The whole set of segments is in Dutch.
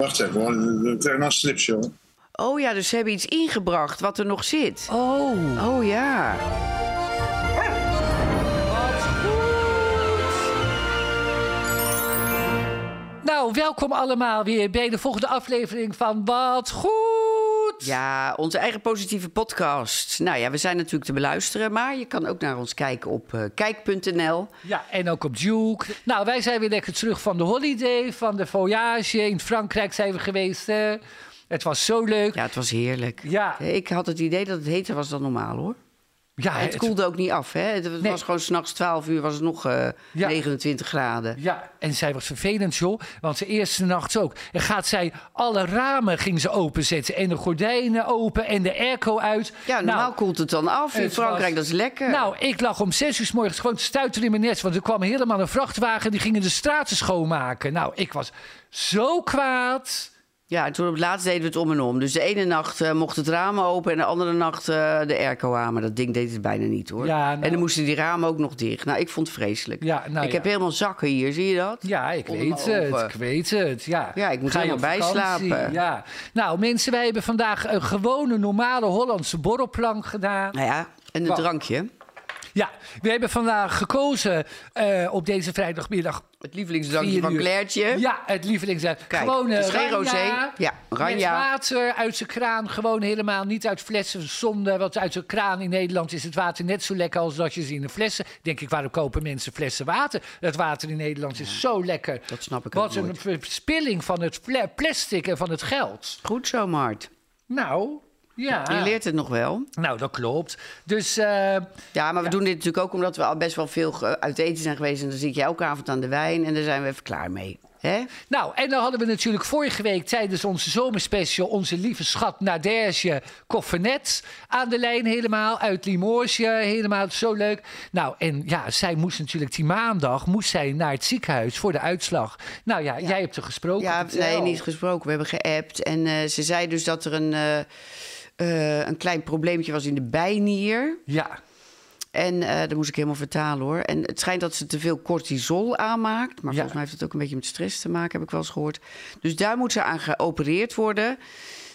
Wacht even hoor, we krijgen een stripshow. Oh ja, dus ze hebben iets ingebracht wat er nog zit. Oh. Oh ja. Nou, welkom allemaal weer bij de volgende aflevering van Wat Goed. Ja, onze eigen positieve podcast. Nou ja, we zijn natuurlijk te beluisteren, maar je kan ook naar ons kijken op eh, kijk.nl. Ja, en ook op Duke. Nou, wij zijn weer lekker terug van de holiday, van de voyage. In Frankrijk zijn we geweest. hè. Het was zo leuk. Ja, het was heerlijk. Ja. Ik had het idee dat het heter was dan normaal hoor. Ja, het koelde ook niet af, hè? Het Nee. was gewoon s'nachts 12 uur, was het nog eh, Ja. 29 graden. Ja, en zij was vervelend, joh. Want de eerste nacht ook. En gaat zij alle ramen ging ze openzetten. En de gordijnen open en de airco uit. Ja, normaal Nou, koelt het dan af. In Frankrijk, was- dat is lekker. Nou, ik lag om zes uur 's morgens gewoon te stuiteren in mijn nest. Want er kwam helemaal een vrachtwagen. Die gingen de straten schoonmaken. Nou, ik was zo kwaad. Ja, en toen op het laatst deden we het om en om. Dus de ene nacht eh, mocht het raam open en de andere nacht eh, de airco aan. Maar dat ding deed het bijna niet hoor. Ja, nou- En dan moesten die ramen ook nog dicht. Nou, ik vond het vreselijk. Ja, nou ik ja. heb helemaal zakken hier, zie je dat? Ja, ik Onder weet het. Ik weet het. Ja, Ja, ik moet Ga helemaal bijslapen. Ja. Nou, mensen, wij hebben vandaag een gewone, normale Hollandse borrelplank gedaan. Nou ja, en een drankje. Ja, we hebben vandaag gekozen eh, op deze vrijdagmiddag. Het lievelingsdrankje van. Clairtje. Ja, het lievelingsdrankje. Gewoon eh, geen rosé. Ja, Met Ranja. water uit zijn kraan. Gewoon helemaal niet uit flessen zonde. Want uit zijn kraan in Nederland is het water net zo lekker als dat je ze in de flessen. Denk ik, waarom kopen mensen flessen water? Het water in Nederland is zo lekker. Dat snap ik Wat een nooit. verspilling van het pla- plastic en van het geld. Goed zo, Mart. Nou, ja. Je leert het nog wel. Nou, dat klopt. Dus eh, Ja, maar we doen dit natuurlijk ook omdat we al best wel veel uit eten zijn geweest. En dan zit je elke avond aan de wijn en daar zijn we even klaar mee. Hè? Nou, en dan hadden we natuurlijk vorige week tijdens onze zomerspecial onze lieve schat Naderge Koffernet aan de lijn helemaal uit Limoges. Helemaal zo leuk. Nou, en ja, zij moest natuurlijk die maandag moest zij naar het ziekenhuis voor de uitslag. Nou ja, jij hebt er gesproken. Ja, nee, niet gesproken. We hebben geappt. En eh, ze zei dus dat er een, eh, eh, een klein probleempje was in de bijnier. Ja, En eh dat moest ik helemaal vertalen hoor. En het schijnt dat ze te veel cortisol aanmaakt. Maar Ja. volgens mij heeft het ook een beetje met stress te maken, heb ik wel eens gehoord. Dus daar moet ze aan geopereerd worden.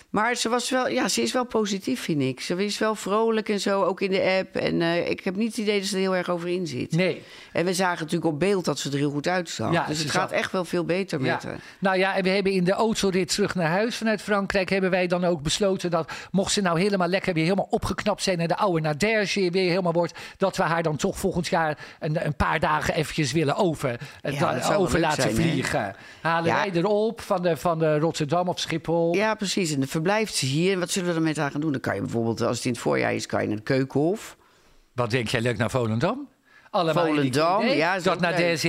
Maar ze, was wel, ja, ze is wel positief, vind ik. Ze is wel vrolijk en zo, ook in de app. En eh, ik heb niet het idee dat ze er heel erg over in zit. nee. En we zagen natuurlijk op beeld dat ze er heel goed uitzag. Ja, dus het zag- gaat echt wel veel beter Ja. met haar. Nou ja, en we hebben in de autorit terug naar huis vanuit Frankrijk... hebben wij dan ook besloten dat mocht ze nou helemaal lekker weer helemaal opgeknapt zijn... en de oude Naderge weer helemaal wordt... dat we haar dan toch volgend jaar een, een paar dagen eventjes willen over, eh, Ja, over laten zijn, vliegen. Halen wij erop van de, van de Rotterdam of Schiphol. Ja, precies. En dan verblijft ze hier. En wat zullen we er met haar gaan doen? Dan kan je bijvoorbeeld, als het in het voorjaar is, kan je naar de Keukenhof. Wat denk jij leuk naar Volendam? Allemaal Volendam, idee ja, Dat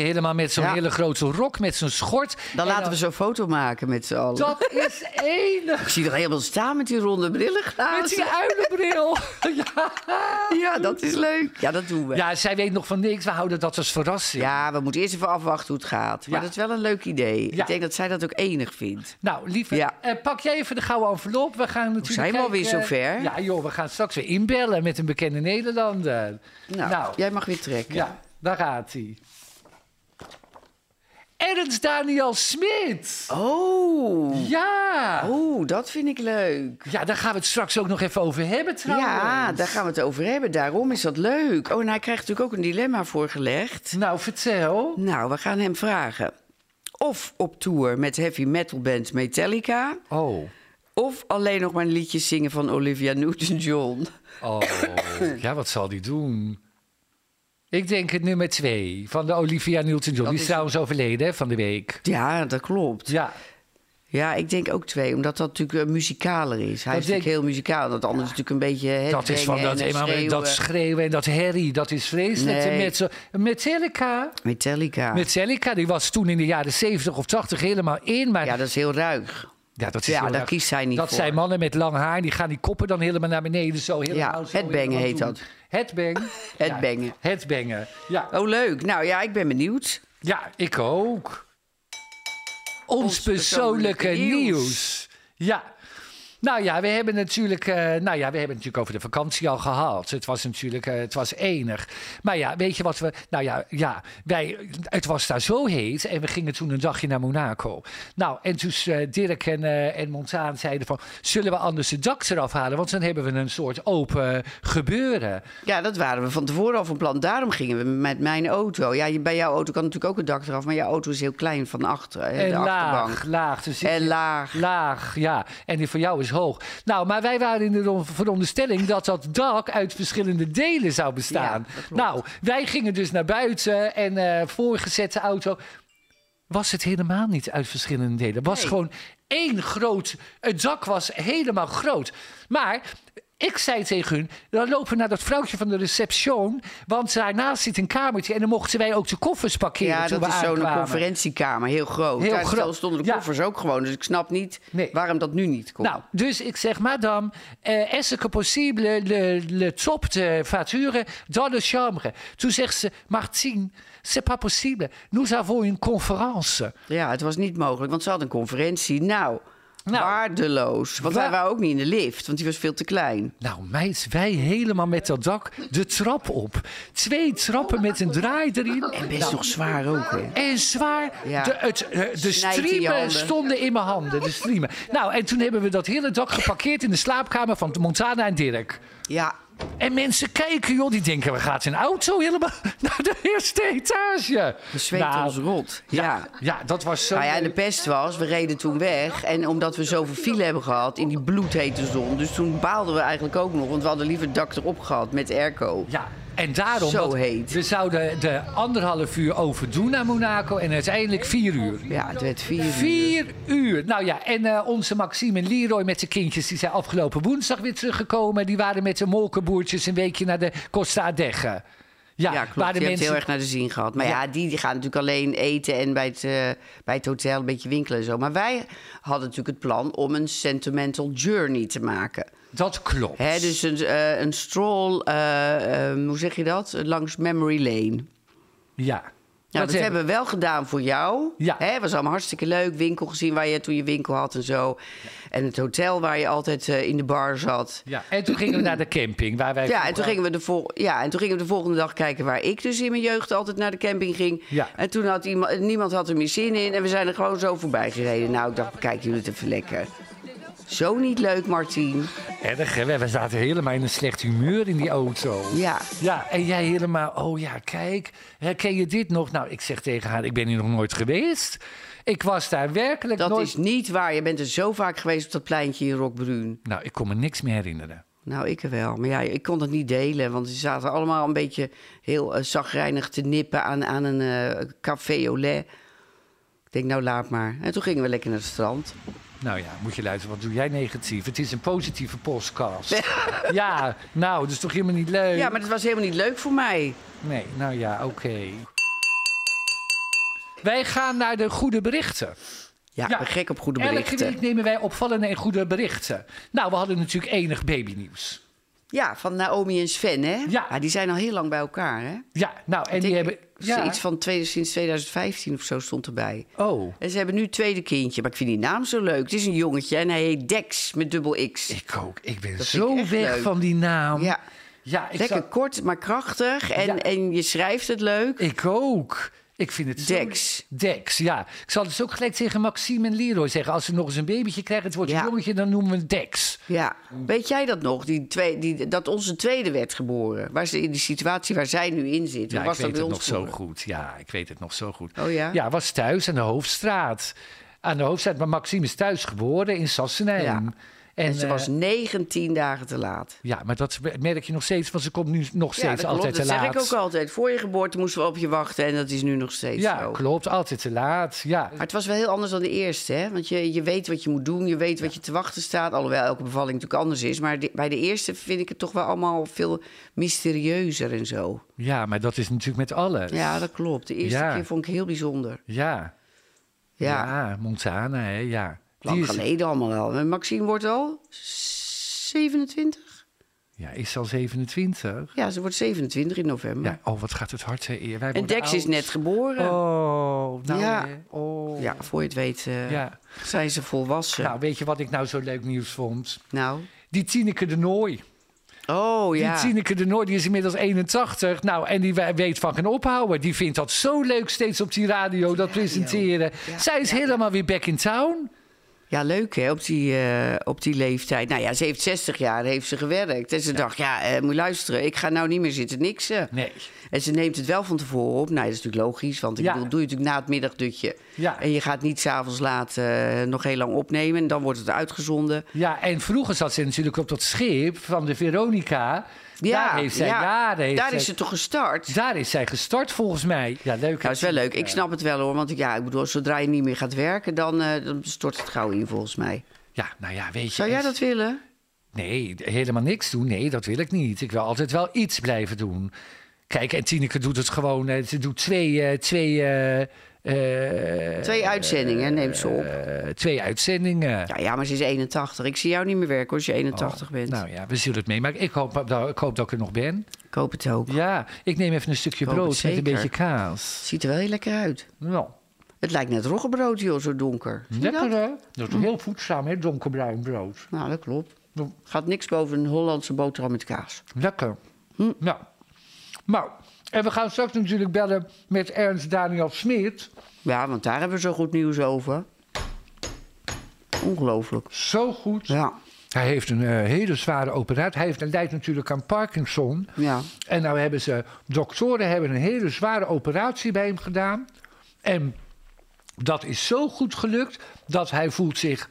helemaal met zo'n Ja. hele grote rok, met zo'n schort. Dan En laten we zo'n foto maken met z'n allen. Dat is enig. Ik zie er helemaal staan met die ronde Met brillenglazen. die uilenbril. ja. Ja, dat is leuk. Ja, dat doen we. Ja. ja, zij weet nog van niks. We houden dat als verrassing. we moeten eerst even afwachten hoe het gaat. Maar Ja. dat is wel een leuk idee. Ja. Ik denk dat zij dat ook enig vindt. Nou, lieve, Ja. eh, pak jij even de gouden envelop. We gaan natuurlijk zijn we alweer zover? Ja, joh, we gaan straks weer inbellen met een bekende Nederlander. Nou, jij mag weer trekken. Ja, daar gaat hij. Ernst Daniel Smit. Oh. Ja. Oh, dat vind ik leuk. Ja, daar gaan we het straks ook nog even over hebben trouwens. Ja, daar gaan we het over hebben. Daarom is dat leuk. Oh, en hij krijgt natuurlijk ook een dilemma voorgelegd. Nou, vertel. Nou, we gaan hem vragen. Of op tour met heavy metal band Metallica. Oh. Of alleen nog maar een liedje zingen van Olivia Newton-John. Oh, ja, wat zal die doen? Ik denk het nummer twee van de Olivia Newton-John. Die is trouwens overleden hè, van de week. Ja, dat klopt. Ja, Ja, ik denk ook twee, omdat dat natuurlijk eh, muzikaler is. Hij Dat is natuurlijk heel muzikaal. Dat andere is natuurlijk een beetje het dat is van dat, eenmaal met dat schreeuwen en dat herrie. Dat is vreselijk. Nee. Met zo, Metallica. Metallica. Metallica, die was toen in de jaren 70 of 80 helemaal in. Maar Ja, dat is heel ruig. Ja, dat is Ja, daar kiest zij niet Dat voor. zijn mannen met lang haar. Die gaan die koppen dan helemaal naar beneden. Zo helemaal Ja, headbangen helemaal heet doen. dat. Headbang. Headbangen. Ja, headbangen. Ja. Oh, leuk. Nou ja, ik ben benieuwd. Ja, ik ook. Ons, Ons persoonlijke persoonlijke nieuws. nieuws. Ja. Nou ja, we hebben natuurlijk, eh, nou ja, we hebben het natuurlijk over de vakantie al gehad. Het was natuurlijk, eh, het was enig. Maar ja, weet je wat we, nou ja, ja, wij, het was daar zo heet en we gingen toen een dagje naar Monaco. Nou, en toen eh, Dirk en, en Montaan zeiden van, zullen we anders het dak eraf halen? Want dan hebben we een soort open gebeuren. Ja, dat waren we van tevoren al van plan. Daarom gingen we met mijn auto. Ja, bij jouw auto kan natuurlijk ook het dak eraf, maar jouw auto is heel klein van achter, En de achterbank. laag, laag. Dus En laag. Laag, ja. En die voor jou is hoog. Nou, maar wij waren in de ron- veronderstelling dat dat dak uit verschillende delen zou bestaan. Ja, nou, wij gingen dus naar buiten en eh voorgezette auto. Was het helemaal niet uit verschillende delen. Het was Nee. gewoon één groot. Het dak was helemaal groot. Maar. Ik zei tegen hun, dan lopen we naar dat vrouwtje van de reception. Want daarnaast zit een kamertje. En dan mochten wij ook de koffers parkeren. Ja, toen dat is zo'n conferentiekamer, heel groot. Heel Daar groot. stonden de Ja. koffers ook gewoon. Dus ik snap niet Nee. waarom dat nu niet komt. Nou, dus ik zeg, madame, euh, est-ce que possible le, le top de voiture dans le chambre? Toen zegt ze, Martine, c'est pas possible. Nous avons une conférence. Ja, het was niet mogelijk, want ze had een conferentie. Nou, Nou. waardeloos. Want Wa- waren ook niet in de lift, want die was veel te klein. Nou, meid, wij helemaal met dat dak de trap op. Twee trappen met een draai erin. En best nog zwaar ook, hè? En zwaar, Ja. de, het, eh, de striemen stonden in mijn handen. De striemen. Nou, en toen hebben we dat hele dak geparkeerd in de slaapkamer van Montana en Dirk. Ja, En mensen kijken, joh, die denken, we gaan in een auto helemaal naar de eerste etage. we zweten Nou, ons rot. Ja. Ja, ja, dat was zo. Nou ja, en de pest was, we reden toen weg. En omdat we zoveel file hebben gehad in die bloedhete zon. Dus toen baalden we eigenlijk ook nog. Want we hadden liever het dak erop gehad met airco. Ja, en daarom. Zo heet. We zouden de anderhalf uur overdoen naar Monaco en uiteindelijk vier uur. Ja, het werd vier uur. Vier uur. Nou ja, en eh, onze Maxime en Leroy met de kindjes... die zijn afgelopen woensdag weer teruggekomen. Die waren met de molkenboertjes een weekje naar de Costa Adegge. Ja, Ja, klopt. waar de heeft mensen... heel erg naar de zin gehad. Maar ja, Ja. die, die gaan natuurlijk alleen eten en bij het, eh, bij het hotel een beetje winkelen en zo. Maar wij hadden natuurlijk het plan om een sentimental journey te maken. Dat klopt. Hè, dus een, eh, een stroll, eh, eh, hoe zeg je dat? Langs memory lane. Ja. Nou, dat, hebben we wel gedaan voor jou. Ja. Hè, was allemaal hartstikke leuk. Winkel gezien waar je toen je winkel had en zo. En het hotel waar je altijd eh, in de bar zat. Ja, en toen gingen we naar de camping. Waar wij Ja en, toen gingen we de vol ja, en toen gingen we de volgende dag kijken waar ik dus in mijn jeugd altijd naar de camping ging. Ja. En toen had iemand, niemand had er meer zin in en we zijn er gewoon zo voorbij gereden. Nou, ik dacht, kijk jullie het even lekker. Zo niet leuk, Martien. Erg, hè? We zaten helemaal in een slecht humeur in die auto. Ja. Ja, en jij helemaal, oh ja, kijk, herken je dit nog? Nou, ik zeg tegen haar, ik ben hier nog nooit geweest. Ik was daar werkelijk Dat nooit... is niet waar. Je bent er zo vaak geweest op dat pleintje in Rockbruun. Nou, ik kon me niks meer herinneren. Nou, ik er wel. Maar ja, ik kon het niet delen. Want ze zaten allemaal een beetje heel eh, zagrijnig te nippen aan, aan een eh, café au lait. Ik denk, nou laat maar. En toen gingen we lekker naar het strand. Nou ja, moet je luisteren, wat doe jij negatief? Het is een positieve podcast. ja, nou, dat is toch helemaal niet leuk? Ja, maar dat was helemaal niet leuk voor mij. Nee, nou ja, oké. Wij gaan naar de goede berichten. Ja, ik Ja. ben gek op goede Elke berichten. week nemen wij opvallende en goede berichten. Nou, we hadden natuurlijk enig babynieuws. Ja, van Naomi en Sven, hè? Ja. die zijn al heel lang bij elkaar, hè? Ja, nou, en Ik die hebben... Iets van sinds 2015 of zo stond erbij. Oh, En ze hebben nu een tweede kindje. Maar ik vind die naam zo leuk. Het is een jongetje en hij heet Dex met dubbel X. ik ook. Ik ben Dat zo ik weg leuk. van die naam. Ja, ja ik, lekker kort, maar krachtig. En, Ja. en je schrijft het leuk. ik ook. Ik vind het zo- Dex. Dex, ja. Ik zal dus ook gelijk tegen Maxime en Leroy zeggen... als ze nog eens een babytje krijgen, het wordt Ja. een jongetje... dan noemen we het Dex. Ja, weet jij dat nog? Die twee, die, dat onze tweede werd geboren. Waar ze in die situatie waar zij nu in zit. Ja, was ik weet het nog zo goed. Ja, ik weet het nog zo goed. Oh ja? Ja, was thuis aan de Hoofdstraat. Aan de Hoofdstraat, maar Maxime is thuis geboren in Sassenheim. Ja. En ze eh, was 19 dagen te laat. Ja, maar dat merk je nog steeds, want ze komt nu nog steeds dat altijd klopt. te Dat laat. zeg ik ook altijd. Voor je geboorte moesten we op je wachten en dat is nu nog steeds Ja, zo. klopt, altijd te laat. Ja, Maar het was wel heel anders dan de eerste, hè? Want je, je weet wat je moet doen, je weet wat je te wachten staat. Alhoewel elke bevalling natuurlijk anders is. Maar de- bij de eerste vind ik het toch wel allemaal veel mysterieuzer en zo. ja, maar dat is natuurlijk met alles. Ja, dat klopt. De eerste keer vond ik heel bijzonder. Ja, Ja, ja, Montana, hè, ja. Lang is- geleden allemaal wel. En Maxime wordt al 27? Ja, is al 27? Ja, ze wordt 27 in november. Ja, oh, wat gaat het hard, hè, eer. Wij en Dex is net geboren. Oh, nou, Ja. Oh. Ja, voor je het weet Ja. zijn ze volwassen. Nou, weet je wat ik nou zo leuk nieuws vond? Nou. Die Tineke de Nooi. Oh ja. Die Tineke de Nooi, die is inmiddels 81. Nou, en die we- weet van geen ophouden. Die vindt dat zo leuk steeds op die radio, dat presenteren. Ja, Zij is helemaal weer back in town. Ja, leuk hè, op die, eh, op die leeftijd. Nou ja, ze heeft 60 jaar heeft ze gewerkt. En ze dacht, ja, eh, moet je luisteren, ik ga nou niet meer zitten niksen. Nee. En ze neemt het wel van tevoren op. Nou, dat is natuurlijk logisch, want ik Ja. bedoel, doe je natuurlijk na het middagdutje. Ja. En je gaat niet s'avonds laat eh, nog heel lang opnemen. En dan wordt het uitgezonden. Ja, en vroeger zat ze natuurlijk op dat schip van de Veronica. Ja, daar heeft zij ja, heeft daar zij- is ze toch gestart? Daar is zij gestart volgens mij. Ja, leuk. Nou, dat is wel leuk. Ik snap het wel hoor. Want ja, ik bedoel, zodra je niet meer gaat werken, dan, eh, dan stort het gauw in volgens mij. Ja, nou ja, weet je... Zou jij dat willen? Nee, helemaal niks doen. Nee, dat wil ik niet. Ik wil altijd wel iets blijven doen. Kijk, en Tineke doet het gewoon. eh, Ze doet twee... eh, twee Twee uitzendingen neemt ze op. eh, twee uitzendingen. Ja, ja, maar ze is 81. Ik zie jou niet meer werken als je 81 bent. Nou ja, we zullen het meemaken. Ik hoop, dat- ik hoop dat ik er nog ben. Ik hoop het ook. Ja, ik neem even een stukje brood met een beetje kaas. Ziet er wel heel lekker uit. Nou, Het lijkt net roggebrood, joh, zo donker. Lekker dat? hè? Dat is heel voedzaam, hè? Donkerbruin brood. Nou, dat klopt. Gaat niks boven een Hollandse boterham met kaas. Lekker. Hm. Nou, nou, en we gaan straks natuurlijk bellen met Ernst Daniel Smit. Ja, want daar hebben we zo goed nieuws over. Ongelooflijk. Zo goed. Ja, Hij heeft een eh, hele zware operatie. Hij heeft, hij lijdt natuurlijk aan Parkinson. ja. En nou hebben ze, doktoren hebben een hele zware operatie bij hem gedaan. En dat is zo goed gelukt dat hij voelt zich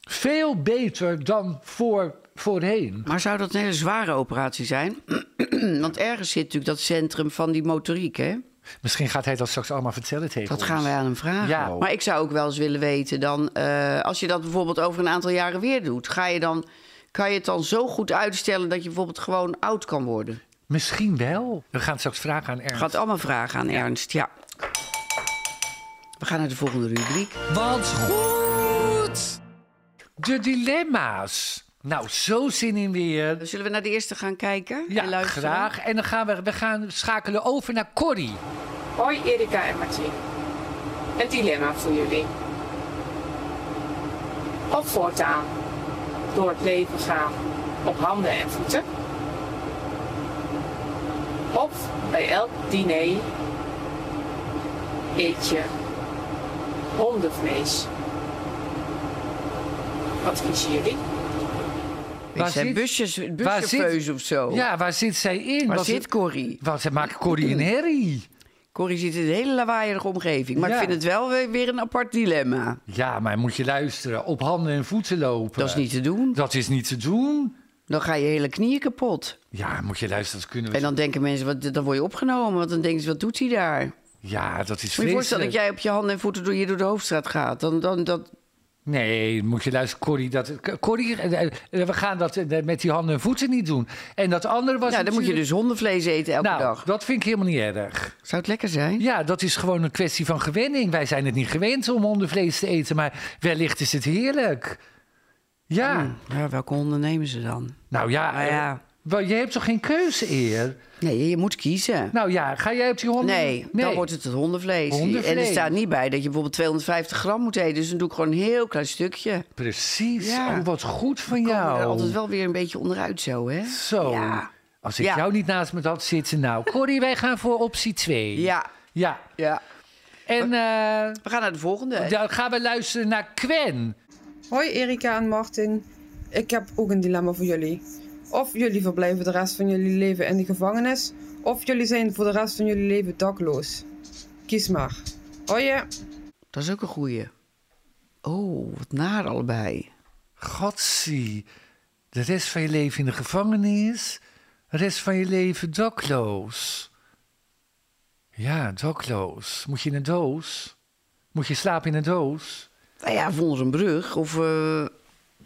veel beter dan voor, voorheen. Maar zou dat een hele zware operatie zijn? want ergens zit natuurlijk dat centrum van die motoriek, hè? Misschien gaat hij dat straks allemaal vertellen tegen Dat ons. gaan wij aan hem vragen. Ja. Maar ik zou ook wel eens willen weten dan... eh, als je dat bijvoorbeeld over een aantal jaren weer doet... Ga je dan, kan je het dan zo goed uitstellen dat je bijvoorbeeld gewoon oud kan worden? Misschien wel. We gaan straks vragen aan Ernst. ga het allemaal vragen aan Ernst, ja. We gaan naar de volgende rubriek. Wat goed! De dilemma's. Nou, zo zin in weer. Zullen we naar de eerste gaan kijken en Ja, luisteren? graag. En dan gaan we, we gaan schakelen over naar Corrie. Hoi Erika en Martien. Een dilemma voor jullie. Of voortaan door het leven gaan op handen en voeten. Of bij elk diner eet je hondenvlees. Wat kiezen jullie? Waar zijn zit- busjes, zit- of zo. Ja, waar zit zij in? Waar zit Corrie? Wat, ze maken Corrie een herrie. Corrie zit in een hele lawaaierige omgeving. Maar Ja. ik vind het wel weer, weer een apart dilemma. Ja, maar moet je luisteren. Op handen en voeten lopen. Dat is niet te doen. Dat is niet te doen. Dan ga je hele knieën kapot. Ja, moet je luisteren. Dat kunnen we... En dan denken mensen, wat, dan word je opgenomen. Want dan denken ze, wat doet hij daar? Ja, dat is Moet je je vreselijk. voorstellen dat jij op je handen en voeten door, hier door de hoofdstraat gaat? Dan, dan, dat, Nee, moet je luisteren, Corrie. Dat, Corrie, eh, eh, we gaan dat eh, met die handen en voeten niet doen. En dat andere was ja, dan moet je dus hondenvlees eten elke Nou, dag. dat vind ik helemaal niet erg. Zou het lekker zijn? Ja, dat is gewoon een kwestie van gewenning. Wij zijn het niet gewend om hondenvlees te eten, maar wellicht is het heerlijk. Ja, Hm, Ja, welke honden nemen ze dan? nou ja, Nou ja. Wel, je hebt toch geen keuze eer? Nee, je moet kiezen. Nou ja, ga jij op die honden? Nee, dan wordt het het hondenvlees. Hondenvlees. En er staat niet bij dat je bijvoorbeeld 250 gram moet eten. Dus dan doe ik gewoon een heel klein stukje. Precies. Ja. Oh, wat goed van Komen we jou. er altijd wel weer een beetje onderuit zo, hè? Zo. Ja. Als ik Ja. jou niet naast me had zitten, nou, Corrie, wij gaan voor optie 2. Ja, Ja. ja. En eh, We gaan naar de volgende. dan gaan we luisteren naar Quen. Hoi Erika en Martin. Ik heb ook een dilemma voor jullie. Of jullie verblijven de rest van jullie leven in de gevangenis, of jullie zijn voor de rest van jullie leven dakloos. Kies maar. Hoi. Dat is ook een goeie. Oh, wat naar allebei. Godsie, de rest van je leven in de gevangenis, de rest van je leven dakloos. Ja, dakloos. Moet je in een doos? Moet je slapen in een doos? Nou ja, volgens een brug. Of eh,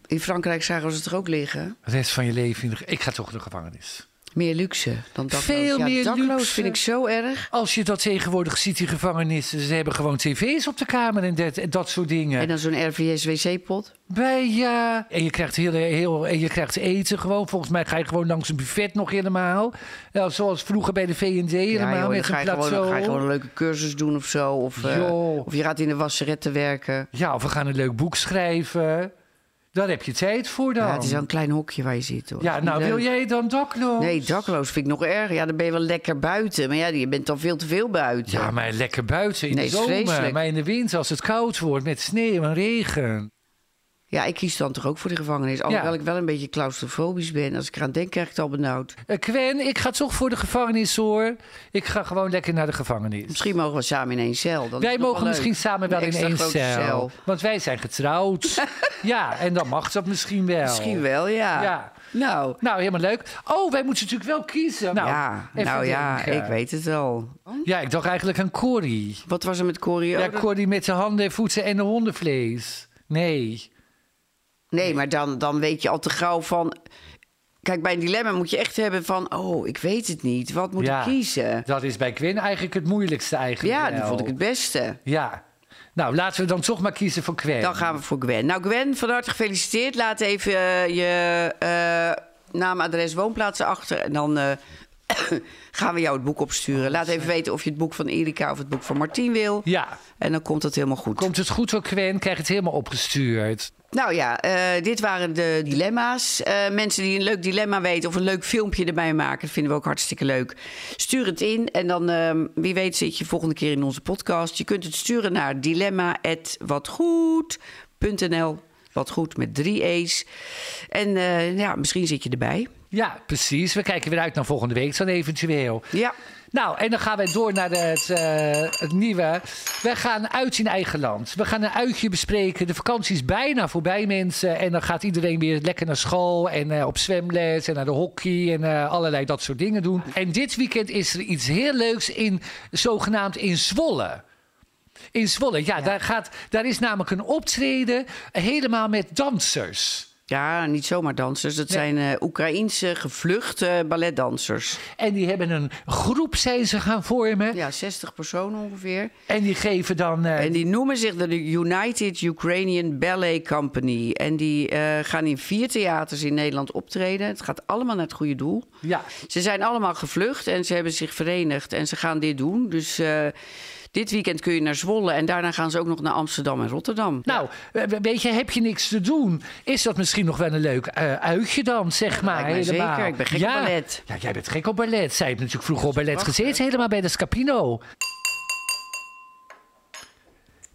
in Frankrijk zagen ze toch ook liggen? De rest van je leven in de... Ik ga toch de gevangenis. Meer luxe dan dakloos. Veel ja, meer dakloos luxe. vind ik zo erg. Als je dat tegenwoordig ziet, die gevangenissen, ze hebben gewoon tv's op de kamer en dat, en dat soort dingen. En dan zo'n RVS wc-pot. Bij ja. En je krijgt, heel, heel, en je krijgt eten gewoon. Volgens mij ga je gewoon langs een buffet nog helemaal. Ja, zoals vroeger bij de V&D helemaal joh, dan, met ga een gewoon, ga je gewoon een leuke cursus doen of zo. Of, eh, of je gaat in de wasseretten werken. Ja, of we gaan een leuk boek schrijven. Daar heb je tijd voor dan. Ja, het is wel een klein hokje waar je zit. Hoor. Ja, nou wil jij dan dakloos? Nee, dakloos vind ik nog erg. Ja, dan ben je wel lekker buiten. Maar ja, je bent dan veel te veel buiten. Ja, maar lekker buiten in Nee, de zomer. Maar in de winter als het koud wordt met sneeuw en regen. Ja, ik kies dan toch ook voor de gevangenis. Alhoewel ik wel een beetje claustrofobisch ben. Als ik eraan denk, krijg ik het al benauwd. Eh, Gwen, ik ga toch voor de gevangenis hoor. Ik ga gewoon lekker naar de gevangenis. Misschien mogen we samen in één cel. Is Wij mogen misschien leuk. samen wel Een in één cel. Want wij zijn getrouwd. ja, en dan mag dat misschien wel. Misschien wel, ja. Ja. Nou, Nou, helemaal leuk. Oh, wij moeten natuurlijk wel kiezen. Nou, ja, nou ja, denken. ik weet het wel. Ja, ik dacht eigenlijk aan Corrie. Wat was er met Corrie? Oh, Ja, dat- Corrie met de handen en voeten en de hondenvlees. Nee. Nee, maar dan, dan weet je al te gauw van... Kijk, bij een dilemma moet je echt hebben van... Oh, ik weet het niet. Wat moet Ja. ik kiezen? Dat is bij Gwen eigenlijk het moeilijkste eigenlijk Ja, die vond ik het beste. Ja. Nou, laten we dan toch maar kiezen voor Gwen. Dan gaan we voor Gwen. Nou, Gwen, van harte gefeliciteerd. Laat even eh, je eh, naam, adres, woonplaats achter. En dan eh, gaan we jou het boek opsturen. Laat even weten of je het boek van Erika of het boek van Martien wil. Ja. En dan komt het helemaal goed. Komt het goed voor Gwen? Krijg het helemaal opgestuurd. Nou ja, eh, dit waren de dilemma's. Eh, mensen die een leuk dilemma weten of een leuk filmpje erbij maken, dat vinden we ook hartstikke leuk. Stuur het in en dan, ehm, wie weet, zit je volgende keer in onze podcast. Je kunt het sturen naar dilemma.watgoed.nl. Wat goed met drie E's. En eh, ja, misschien zit je erbij. Ja, precies. We kijken weer uit naar volgende week dan eventueel. Ja. Nou, en dan gaan wij door naar het, eh, het nieuwe. We gaan uit in eigen land. We gaan een uitje bespreken. De vakantie is bijna voorbij, mensen. En dan gaat iedereen weer lekker naar school en eh, op zwemles en naar de hockey en eh, allerlei dat soort dingen doen. En dit weekend is er iets heel leuks in, zogenaamd in Zwolle. In Zwolle, ja, Daar, gaat, daar is namelijk een optreden helemaal met dansers. Ja, niet zomaar dansers. Dat zijn eh Oekraïense gevluchte balletdansers. En die hebben een groep, zijn ze gaan vormen. Ja, 60 personen ongeveer. En die geven dan. eh, En die noemen zich de United Ukrainian Ballet Company. En die eh, gaan in vier theaters in Nederland optreden. Het gaat allemaal naar het goede doel. ja, Ze zijn allemaal gevlucht en ze hebben zich verenigd en ze gaan dit doen. Dus dit weekend kun je naar Zwolle en daarna gaan ze ook nog naar Amsterdam en Rotterdam. Nou, weet je, heb je niks te doen? Is dat misschien nog wel een leuk eh, uitje dan, zeg maar? helemaal. zeker. Ik ben gek op ballet. Ja, jij bent gek op ballet. Zij heeft natuurlijk vroeger op ballet gezeten, helemaal bij de Scapino.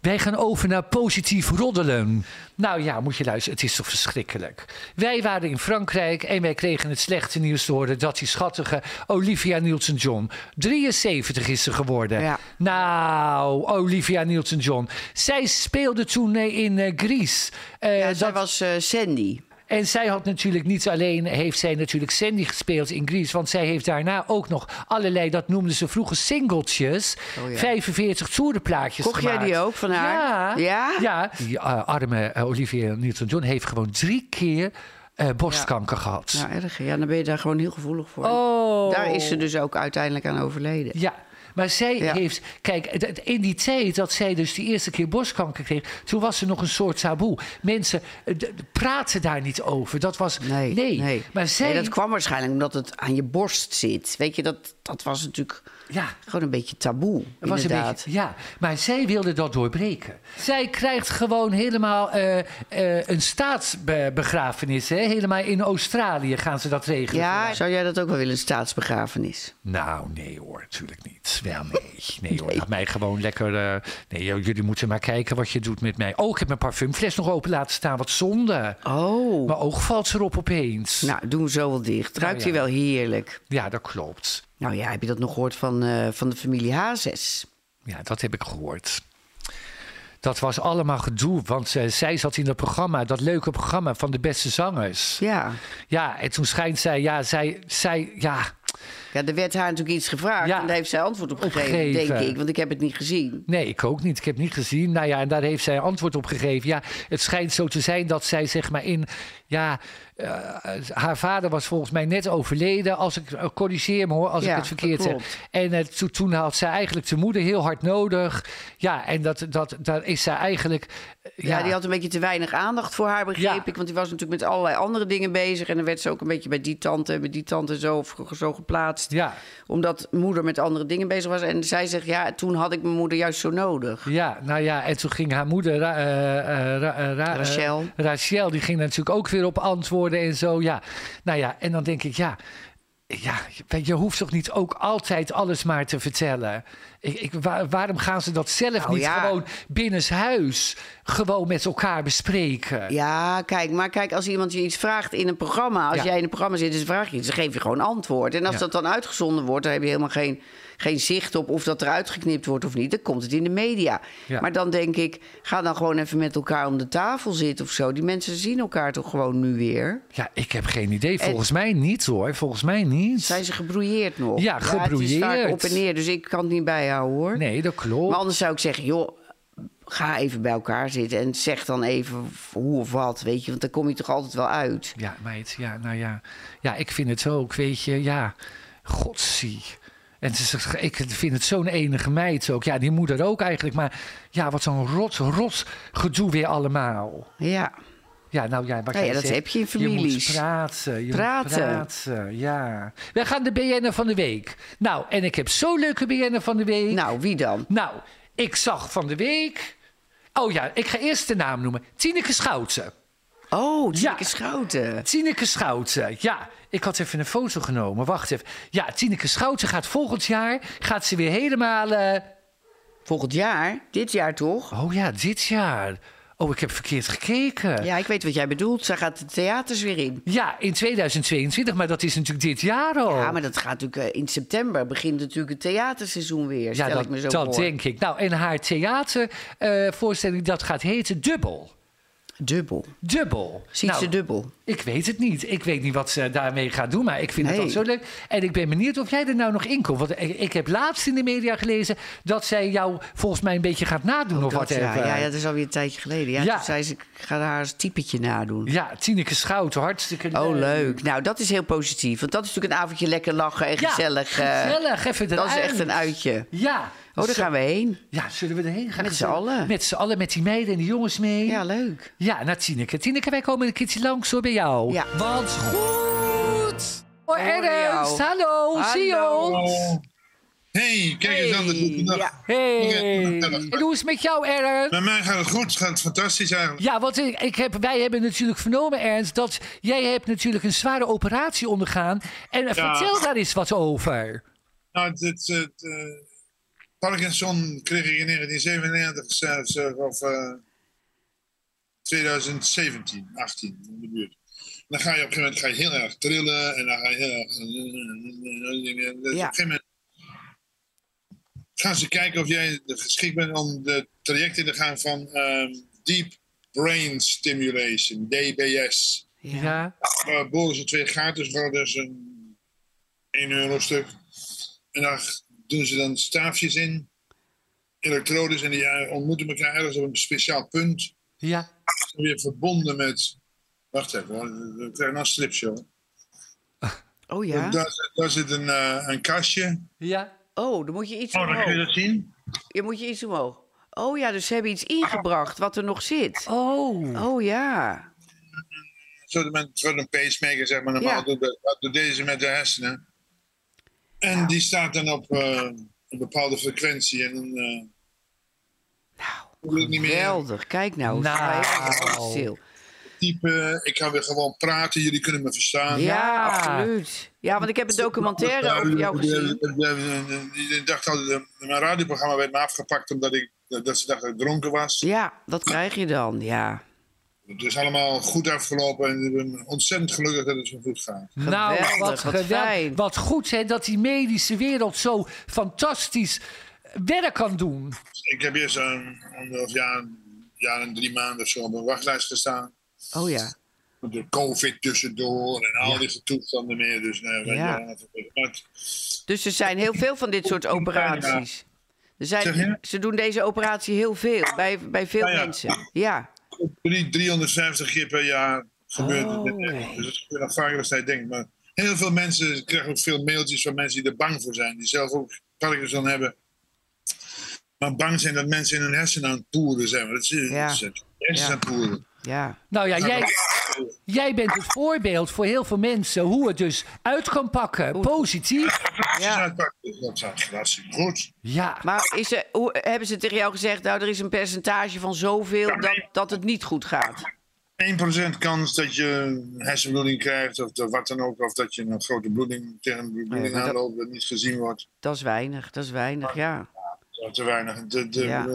Wij gaan over naar positief roddelen. Nou ja, moet je luisteren, het is toch verschrikkelijk. Wij waren in Frankrijk en wij kregen het slechte nieuws te horen... dat die schattige Olivia Nielsen-John, 73 is ze geworden. Ja. Nou, Olivia Nielsen-John. Zij speelde toen eh, in eh, Grease. Eh, Ja, dat- was eh, Sandy. En zij had natuurlijk niet alleen, heeft zij natuurlijk Sandy gespeeld in Grease, want zij heeft daarna ook nog allerlei, dat noemden ze vroeger singeltjes, Oh ja. 45 toerenplaatjes Kocht jij gemaakt. die ook van haar? Ja. Ja? Ja. Die eh, arme Olivia Newton-John heeft gewoon drie keer eh, borstkanker gehad. Ja, erg. Ja, dan ben je daar gewoon heel gevoelig voor. Oh. Daar is ze dus ook uiteindelijk aan overleden. Ja, maar zij Ja. heeft... Kijk, het- in die tijd dat zij dus die eerste keer borstkanker kreeg... toen was er nog een soort taboe. Mensen eh, praten daar niet over. Dat was... Nee, nee. Maar zij... Nee, dat kwam waarschijnlijk omdat het aan je borst zit. Weet je, dat, dat was natuurlijk Ja, gewoon een beetje taboe, Het was een inderdaad. beetje, ja, maar zij wilde dat doorbreken. Zij krijgt gewoon helemaal eh, eh, een staatsbegrafenis. Hè? Helemaal in Australië gaan ze dat regelen. Ja, zou jij dat ook wel willen, een staatsbegrafenis? Nou, nee hoor, natuurlijk niet. Wel nee. Nee hoor, laat mij gewoon lekker... eh, nee, joh, jullie moeten maar kijken wat je doet met mij. Oh, ik heb mijn parfumfles nog open laten staan. Wat zonde. Oh, Mijn oog valt erop opeens. nou, doen we zo wel dicht. Ruikt Nou ja. hier wel heerlijk. Ja, dat klopt. Nou ja, heb je dat nog gehoord van, eh, van de familie Hazes? Ja, dat heb ik gehoord. Dat was allemaal gedoe, want eh, zij zat in dat programma, dat leuke programma van de beste zangers. Ja. Ja, en toen schijnt zij, ja, zij, zij, ja, Ja, er werd haar natuurlijk iets gevraagd Ja. en daar heeft zij antwoord op gegeven, Opgegeven. denk ik. Want ik heb het niet gezien. nee, ik ook niet. Ik heb het niet gezien. Nou ja, en daar heeft zij antwoord op gegeven. Ja, het schijnt zo te zijn dat zij, zeg maar, in, ja, eh, haar vader was volgens mij net overleden. Als ik eh, corrigeer me hoor, als Ja, ik het verkeerd heb. klopt. En eh, to- toen had zij eigenlijk de moeder heel hard nodig. Ja, en dat, dat, daar is zij eigenlijk. Ja, die had een beetje te weinig aandacht voor haar, begreep Ja. ik. Want die was natuurlijk met allerlei andere dingen bezig. En dan werd ze ook een beetje bij die tante, bij die tante zo, zo geplaatst. Ja, Omdat moeder met andere dingen bezig was. En zij zegt, ja, toen had ik mijn moeder juist zo nodig. ja, nou ja, en toen ging haar moeder, Ra- Ra- Ra- Rachel. Rachel, die ging natuurlijk ook weer op antwoorden en zo. Ja, nou ja, en dan denk ik, ja, ja, je hoeft toch niet ook altijd alles maar te vertellen. Ik, ik, waar- waarom gaan ze dat zelf Nou niet ja. gewoon binnenshuis gewoon met elkaar bespreken? Ja, kijk, maar kijk, als iemand je iets vraagt in een programma, als Ja. jij in een programma zit en ze vraagt je iets, dan geef je gewoon antwoord. En als Ja. dat dan uitgezonden wordt, dan heb je helemaal geen, geen zicht op of dat eruit geknipt wordt of niet. Dan komt het in de media. Maar dan denk ik, ga dan gewoon even met elkaar om de tafel zitten of zo. Die mensen zien elkaar toch gewoon nu weer. Ja, ik heb geen idee. Volgens mij niet hoor. Volgens mij niet. Zijn ze gebrouilleerd nog? Ja, Het is vaak gebrouilleerd. op en neer, dus ik kan het niet bijhouden hoor. Nee, dat klopt. Maar anders zou ik zeggen, joh, ga even bij elkaar zitten en zeg dan even hoe of wat, weet je. Want dan kom je toch altijd wel uit. Ja, meid, ja, nou ja. Ja, ik vind het ook, weet je, ja. Godzie. En het is, ik vind het zo'n enige meid ook. Ja, die moeder ook eigenlijk. Maar ja, wat zo'n rot, rot gedoe weer allemaal. Ja. Ja, nou ja, wat Nou ja, dat zegt, heb je in Je moet families. praten. Je Praten. moet praten, ja. We gaan de BN'er van de week. Nou, en ik heb zo'n leuke BN'er van de week. Nou, wie dan? Nou, ik zag van de week... Oh ja, ik ga eerst de naam noemen. Tineke Schouten. Oh, Tineke Ja. Schouten. Tineke Schouten, ja. Ik had even een foto genomen. Wacht even. Ja, Tineke Schouten gaat volgend jaar... gaat ze weer helemaal... eh, Volgend jaar? Dit jaar toch? Oh ja, dit jaar. Oh, ik heb verkeerd gekeken. Ja, ik weet wat jij bedoelt. Zij gaat de theaters weer in. Ja, in 2022, maar dat is natuurlijk dit jaar al. Ja, maar dat gaat natuurlijk eh, in september begint natuurlijk het theaterseizoen weer. Stel Ja, ik me zo dat voor. denk ik. Nou, en haar theatervoorstelling, dat gaat heten Dubbel. Dubbel. Dubbel. Ziet Nou, ze dubbel? Ik weet het niet. Ik weet niet wat ze daarmee gaat doen, maar ik vind het al zo leuk. En ik ben benieuwd of jij er nou nog in komt. Want ik, ik heb laatst in de media gelezen dat zij jou volgens mij een beetje gaat nadoen of wat ja, ja, ja, dat is alweer een tijdje geleden. Ja, Ja. Toen zei ze, ik ga haar als typetje nadoen. Ja, Tineke Schouten, hartstikke leuk. Oh, leuk. Nou, dat is heel positief. Want dat is natuurlijk een avondje lekker lachen en Ja, gezellig. eh, gezellig. Even dat is echt een uitje. Ja. Oh, daar Zo- gaan we heen. Ja, zullen we erheen gaan? Met z'n allen. Met z'n allen, met die meiden en die jongens mee. Ja, leuk. Ja, naar Tineke. Tineke, wij komen een keertje langs hoor bij jou. Ja. Want goed. Oh, Ernst, hallo, zie je ons? Hey, kijk eens aan. De ja. Hey. En hoe is het met jou, Ernst? Met mij gaat het goed. Het gaat fantastisch eigenlijk. Ja, want ik, ik heb, wij hebben natuurlijk vernomen, Ernst, dat jij hebt natuurlijk een zware operatie ondergaan. En Ja. vertel daar eens wat over. Nou, het, eh, Parkinson kreeg ik in 1997 zelfs, eh, of eh, 2017, 18 in de buurt. Dan ga je op een gegeven moment ga je heel erg trillen en dan ga je heel erg. Dus Op een Ja. gegeven moment gaan ze kijken of jij geschikt bent om de traject in te gaan van ehm, Deep Brain Stimulation, DBS. Ja. Ja. Uh, boren ze twee gaten, dus een 1 euro stuk. En daar doen ze dan staafjes in, elektrodes, en die ontmoeten elkaar ergens op een speciaal punt. Ja. Weer verbonden met. Wacht even, we krijgen een stripshow. Oh ja? Daar, zit- daar zit een, eh, een kastje. Ja. Oh, dan moet je iets Oh, dan kun je dat zien. Je moet je iets omhoog. Oh ja, dus ze hebben iets ingebracht wat er nog zit. Oh. Oh ja. Zo een pacemaker, zeg maar. Normaal Ja. doet, doet deze met de hersenen. En die staat dan op eh, een bepaalde frequentie. En dan. eh hoef ik niet meer Geweldig. Kijk nou. Nou. Stil. typen. Ik kan weer gewoon praten. Jullie kunnen me verstaan. Ja, Ja. absoluut. Ja, want ik heb een documentaire over jou gezien. Ik dacht al, mijn radioprogramma werd me afgepakt omdat ik, dat ze dachten dat ik dronken was. Ja, dat krijg je dan. Ja. Het is allemaal goed afgelopen en ik ben ontzettend gelukkig dat het zo goed gaat. Nou, Geweldig, wat, wat geweldig. fijn. Wat goed hè, dat die medische wereld zo fantastisch werk kan doen. Ik heb eerst een anderhalf jaar, jaar en drie maanden of zo op een wachtlijst gestaan. Oh ja. Met de COVID tussendoor en al die toestanden meer. Dus nee, weet Ja. het- Dus er zijn heel veel van dit soort operaties. Er zijn, ze doen deze operatie heel veel, bij, bij veel Ja, ja. mensen. Ja. Drie- 350 keer per jaar gebeurt het Oh. Dus het gebeurt nog vaker dan hij denkt. Maar heel veel mensen krijgen ook veel mailtjes van mensen die er bang voor zijn. Die zelf ook Parkinson hebben. Maar bang zijn dat mensen in hun hersenen aan het poeren zijn. Maar dat is, Ja. dat is Ja. aan het poeren. Ja, Nou ja, jij, jij bent het voorbeeld voor heel veel mensen hoe het dus uit kan pakken. Positief. Ja. Ja. Dat is hartstikke goed. Ja. maar is er, hoe, hebben ze tegen jou gezegd... nou, er is een percentage van zoveel dat, dat het niet goed gaat? 1% kans dat je een hersenbloeding krijgt, of wat dan ook, of dat je een grote bloeding tegen een bloeding Nee, maar dat- aanloopt dat niet gezien wordt. Dat is weinig, dat is weinig, ja. Dat is te weinig. De, de, Ja.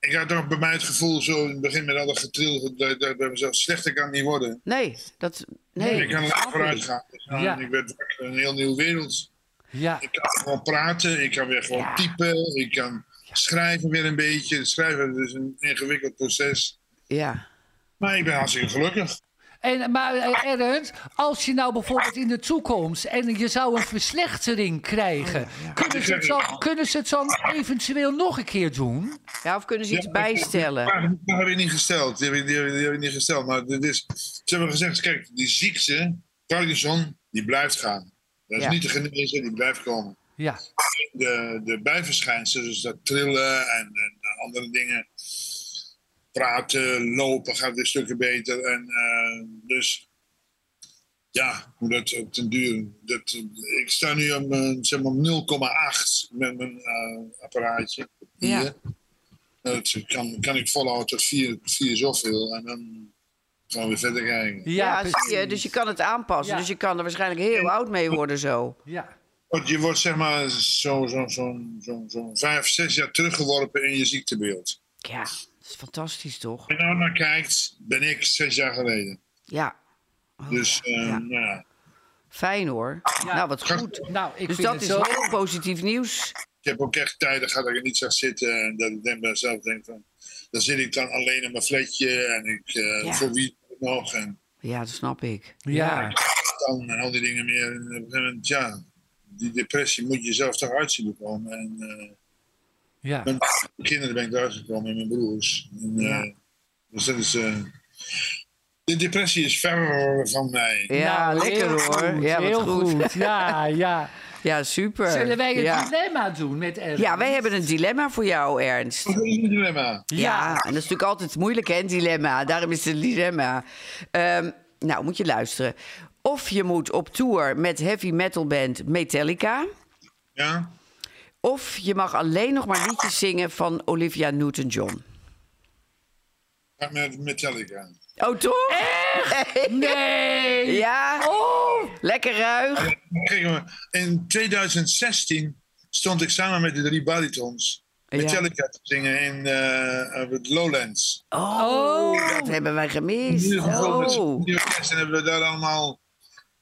ik had toch bij mij het gevoel, zo in het begin met al dat getril, dat, dat bij mezelf slechter kan niet worden. Nee, dat... Nee, ik kan er vooruit gaan. Ja. Ik werd wakker in een heel nieuwe wereld. Ja. Ik kan gewoon praten, ik kan weer gewoon Ja. typen, ik kan schrijven weer een beetje. Schrijven is een ingewikkeld proces. Ja. Maar ik ben hartstikke gelukkig. En, maar eh, Ernst, als je nou bijvoorbeeld in de toekomst en je zou een verslechtering krijgen, kunnen, ze het dan, kunnen ze het dan eventueel nog een keer doen? ja, of kunnen ze iets Ja, bijstellen? Die vraag die heb ik niet gesteld. Die heb ik, die heb ik, die heb ik niet gesteld. Maar dit is, ze hebben gezegd, kijk, die ziekte, Parkinson, die blijft gaan. Dat is Ja. niet te genezen, die blijft komen. Ja. De, de bijverschijnselen, dus dat trillen en, en andere dingen. Praten, lopen gaat weer stukken beter. En, eh, dus ja, hoe dat op den duur. Dat, ik sta nu op, eh, zeg maar 0,8 met mijn eh, apparaatje. Ja. Hier. Dat kan, kan ik volhouden tot 4, 4 zoveel. En dan gaan we verder kijken. Ja, zie je, dus je kan het aanpassen. Ja. Dus je kan er waarschijnlijk heel oud mee worden zo. Ja. Want je wordt zeg maar zo'n zo, zo, zo, zo vijf, zes jaar teruggeworpen in je ziektebeeld. Ja, dat is fantastisch toch? Als je nou naar kijkt, ben ik zes jaar geleden. Ja, Oh, Dus eh, ja. nou ja, fijn hoor. Nou, wat goed. Nou, ik Dus vind dat het is zo. heel positief nieuws. ik heb ook echt tijden gehad dat ik niet zag zitten. En dat ik dan bij mezelf denk van, dan zit ik dan alleen in mijn flatje. En ik, eh, Ja. voor wie Ja, dat snap ik. Ja. dan en al die dingen meer. En op een gegeven moment, ja, die depressie moet je zelf toch uit zien komen. En eh, Ja. met mijn kinderen ben ik eruit gekomen en mijn broers. En, eh, Ja. Dus dat is... eh, de depressie is ver van mij. Ja, Nou, lekker heel hoor. goed, ja, heel goed. Ja, ja. Ja, super. Zullen wij een ja. dilemma doen met Ernst? ja, wij hebben een dilemma voor jou, Ernst. Een dilemma. Ja. en dat is natuurlijk altijd moeilijk, hè, een dilemma. Daarom is het een dilemma. Ehm, nou, moet je luisteren. Of je moet op tour met heavy metal band Metallica... Ja? of je mag alleen nog maar liedjes zingen van Olivia Newton-John. Ga met Metallica. Oh, toch? Echt? Nee! Ja? Oh! Lekker ruig? In 2016 stond ik samen met de drie baritons Ja. Metallica te zingen in eh, op het Lowlands. Oh, dat hebben wij gemist. Oh, en hebben we daar allemaal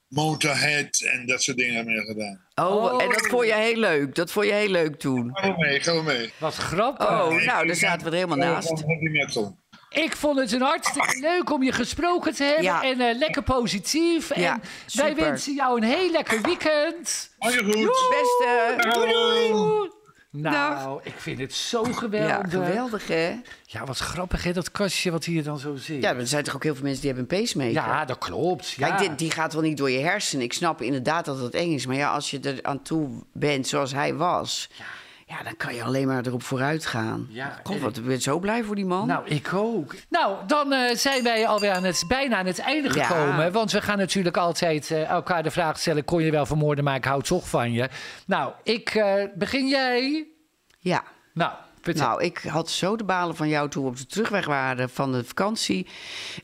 Motorhead en dat soort dingen mee gedaan. oh, en dat vond je heel leuk. Dat vond je heel leuk toen. Ga mee, ga mee. Wat grappig. Oh, nou, daar zaten we er helemaal Oh, naast. van heavy metal. Ik vond het een hartstikke leuk om je gesproken te hebben. Ja. En eh, lekker positief. Ja, en wij wensen jou een heel lekker weekend. Al je goed. Beste. Hallo. Nou, ik vind het zo geweldig. Ja, geweldig, hè? Ja, wat grappig hè, dat kastje wat hier dan zo zit. Ja, er zijn toch ook heel veel mensen die hebben een pacemaker. Ja, dat klopt. Ja. Kijk, dit, die gaat wel niet door je hersenen. Ik snap inderdaad dat het eng is. Maar ja, als je er aan toe bent zoals hij was... Ja, dan kan je alleen maar erop vooruit gaan. Ja, God, en wat, ik ben zo blij voor die man. Nou, ik ook. Nou, dan eh, zijn wij alweer aan het, bijna aan het einde Ja. gekomen. Want we gaan natuurlijk altijd eh, elkaar de vraag stellen... kon je wel vermoorden, maar ik hou toch van je. Nou, ik... eh, begin jij? Ja. Nou, Nou, ik had zo de balen van jou toen we op de terugweg waren van de vakantie.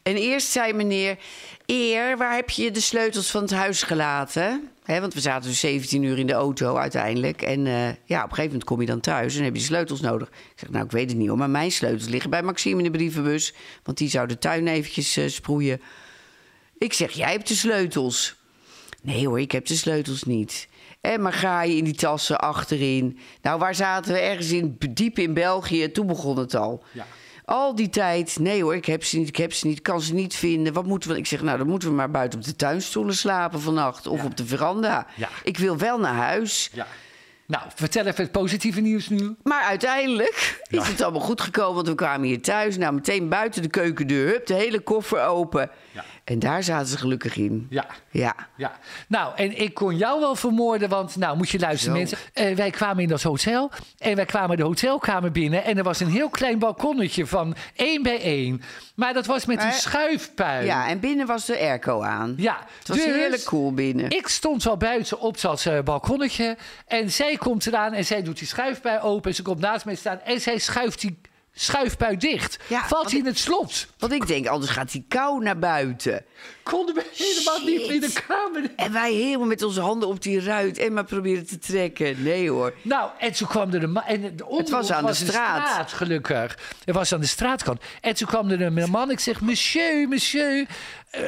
En eerst zei meneer, Eer, waar heb je de sleutels van het huis gelaten? Want we zaten dus 17 uur in de auto uiteindelijk. En eh, ja, op een gegeven moment kom je dan thuis en heb je sleutels nodig. Ik zeg, nou, ik weet het niet hoor, maar mijn sleutels liggen bij Maxime in de brievenbus. Want die zou de tuin eventjes eh, sproeien. Ik zeg, jij hebt de sleutels. Nee hoor, ik heb de sleutels niet. En maar ga je in die tassen achterin. Nou, waar zaten we? Ergens in, diep in België. Toen begon het al. Ja. Al die tijd, nee hoor, ik heb ze niet, ik heb ze niet, kan ze niet vinden. Wat moeten we? Ik zeg, nou, dan moeten we maar buiten op de tuinstoelen slapen vannacht. Of op de veranda. Ja. Ik wil wel naar huis. Ja. Nou, vertel even het positieve nieuws nu. Maar uiteindelijk is het allemaal goed gekomen, want we kwamen hier thuis. Nou, meteen buiten de keukendeur, hup, de hele koffer open. Ja. En daar zaten ze gelukkig in. Ja. Ja. Ja, nou, en ik kon jou wel vermoorden, want, nou, moet je luisteren, Zo. mensen. Eh, wij kwamen in dat hotel en wij kwamen de hotelkamer binnen en er was een heel klein balkonnetje van één bij één. Maar dat was met een schuifpui. Ja, en binnen was de airco aan. Ja, Het was dus heerlijk cool binnen. Ik stond al buiten op dat eh, balkonnetje en zij komt eraan en zij doet die schuifpui open en ze komt naast mij staan en zij schuift die schuifpui dicht. Ja, Valt hij in het slot. Want ik denk, anders gaat die kou naar buiten. Konden we helemaal niet in de kamer. En wij helemaal met onze handen op die ruit en maar proberen te trekken. Nee hoor. Nou, en toen kwam er een man. En de Het was aan de straat. gelukkig. Het was aan de straatkant. En toen kwam er een man. Ik zeg, monsieur, monsieur. eh,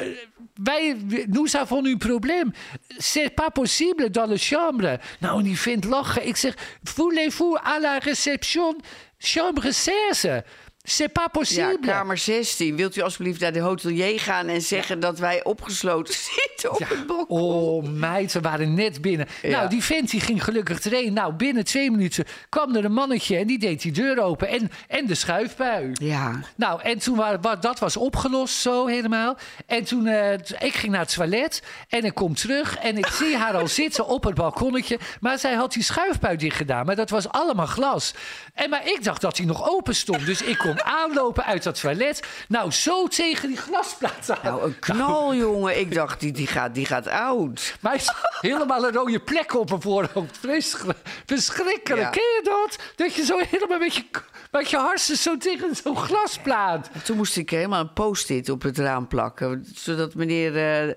wij, nous avons un problème. C'est pas possible dans la chambre. Nou, en die vindt lachen. Ik zeg, voulez-vous à la réception chambre 16? C'est pas Ja, possible. kamer 16. Wilt u alsjeblieft naar de hotelier gaan en zeggen dat wij opgesloten zitten op het balkon? Oh, meid, we waren net binnen. Ja. Nou, die vent die ging gelukkig erin. Nou, binnen twee minuten kwam er een mannetje en die deed die deur open. En, en de schuifbui. Ja. Nou, en toen wa- wa- dat was opgelost zo helemaal. En toen, eh, ik ging naar het toilet en ik kom terug en ik zie haar al zitten op het balkonnetje. Maar zij had die schuifbui dicht gedaan, maar dat was allemaal glas. En maar ik dacht dat die nog open stond. Dus ik kom aanlopen uit dat toilet. Nou, zo tegen die glasplaat aan. Nou, een knal, jongen. Ik dacht, die, die, gaat, die gaat oud. Maar hij is helemaal een rode plek op mijn voorhoofd. Verschrikkelijk. Verschrikkelijk. Ja. Ken je dat? Dat je zo helemaal met je, met je harsen zo tegen zo'n glasplaat. Toen moest ik helemaal een post-it op het raam plakken. Zodat meneer, eh,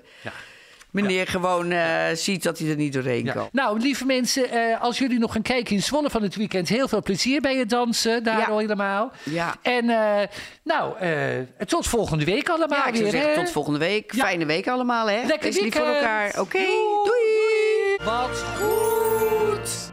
meneer gewoon eh, ziet dat hij er niet doorheen kan. Nou, lieve mensen, eh, als jullie nog gaan kijken in Zwolle van het weekend, heel veel plezier bij het dansen. Daar Ja. al helemaal. Ja. En eh, nou, eh, tot volgende week allemaal Ja, ik zou weer. zeggen, tot volgende week. Ja. Fijne week allemaal, hè? Lekker Wees lief voor elkaar. Oké, Doei. doei. Wat goed.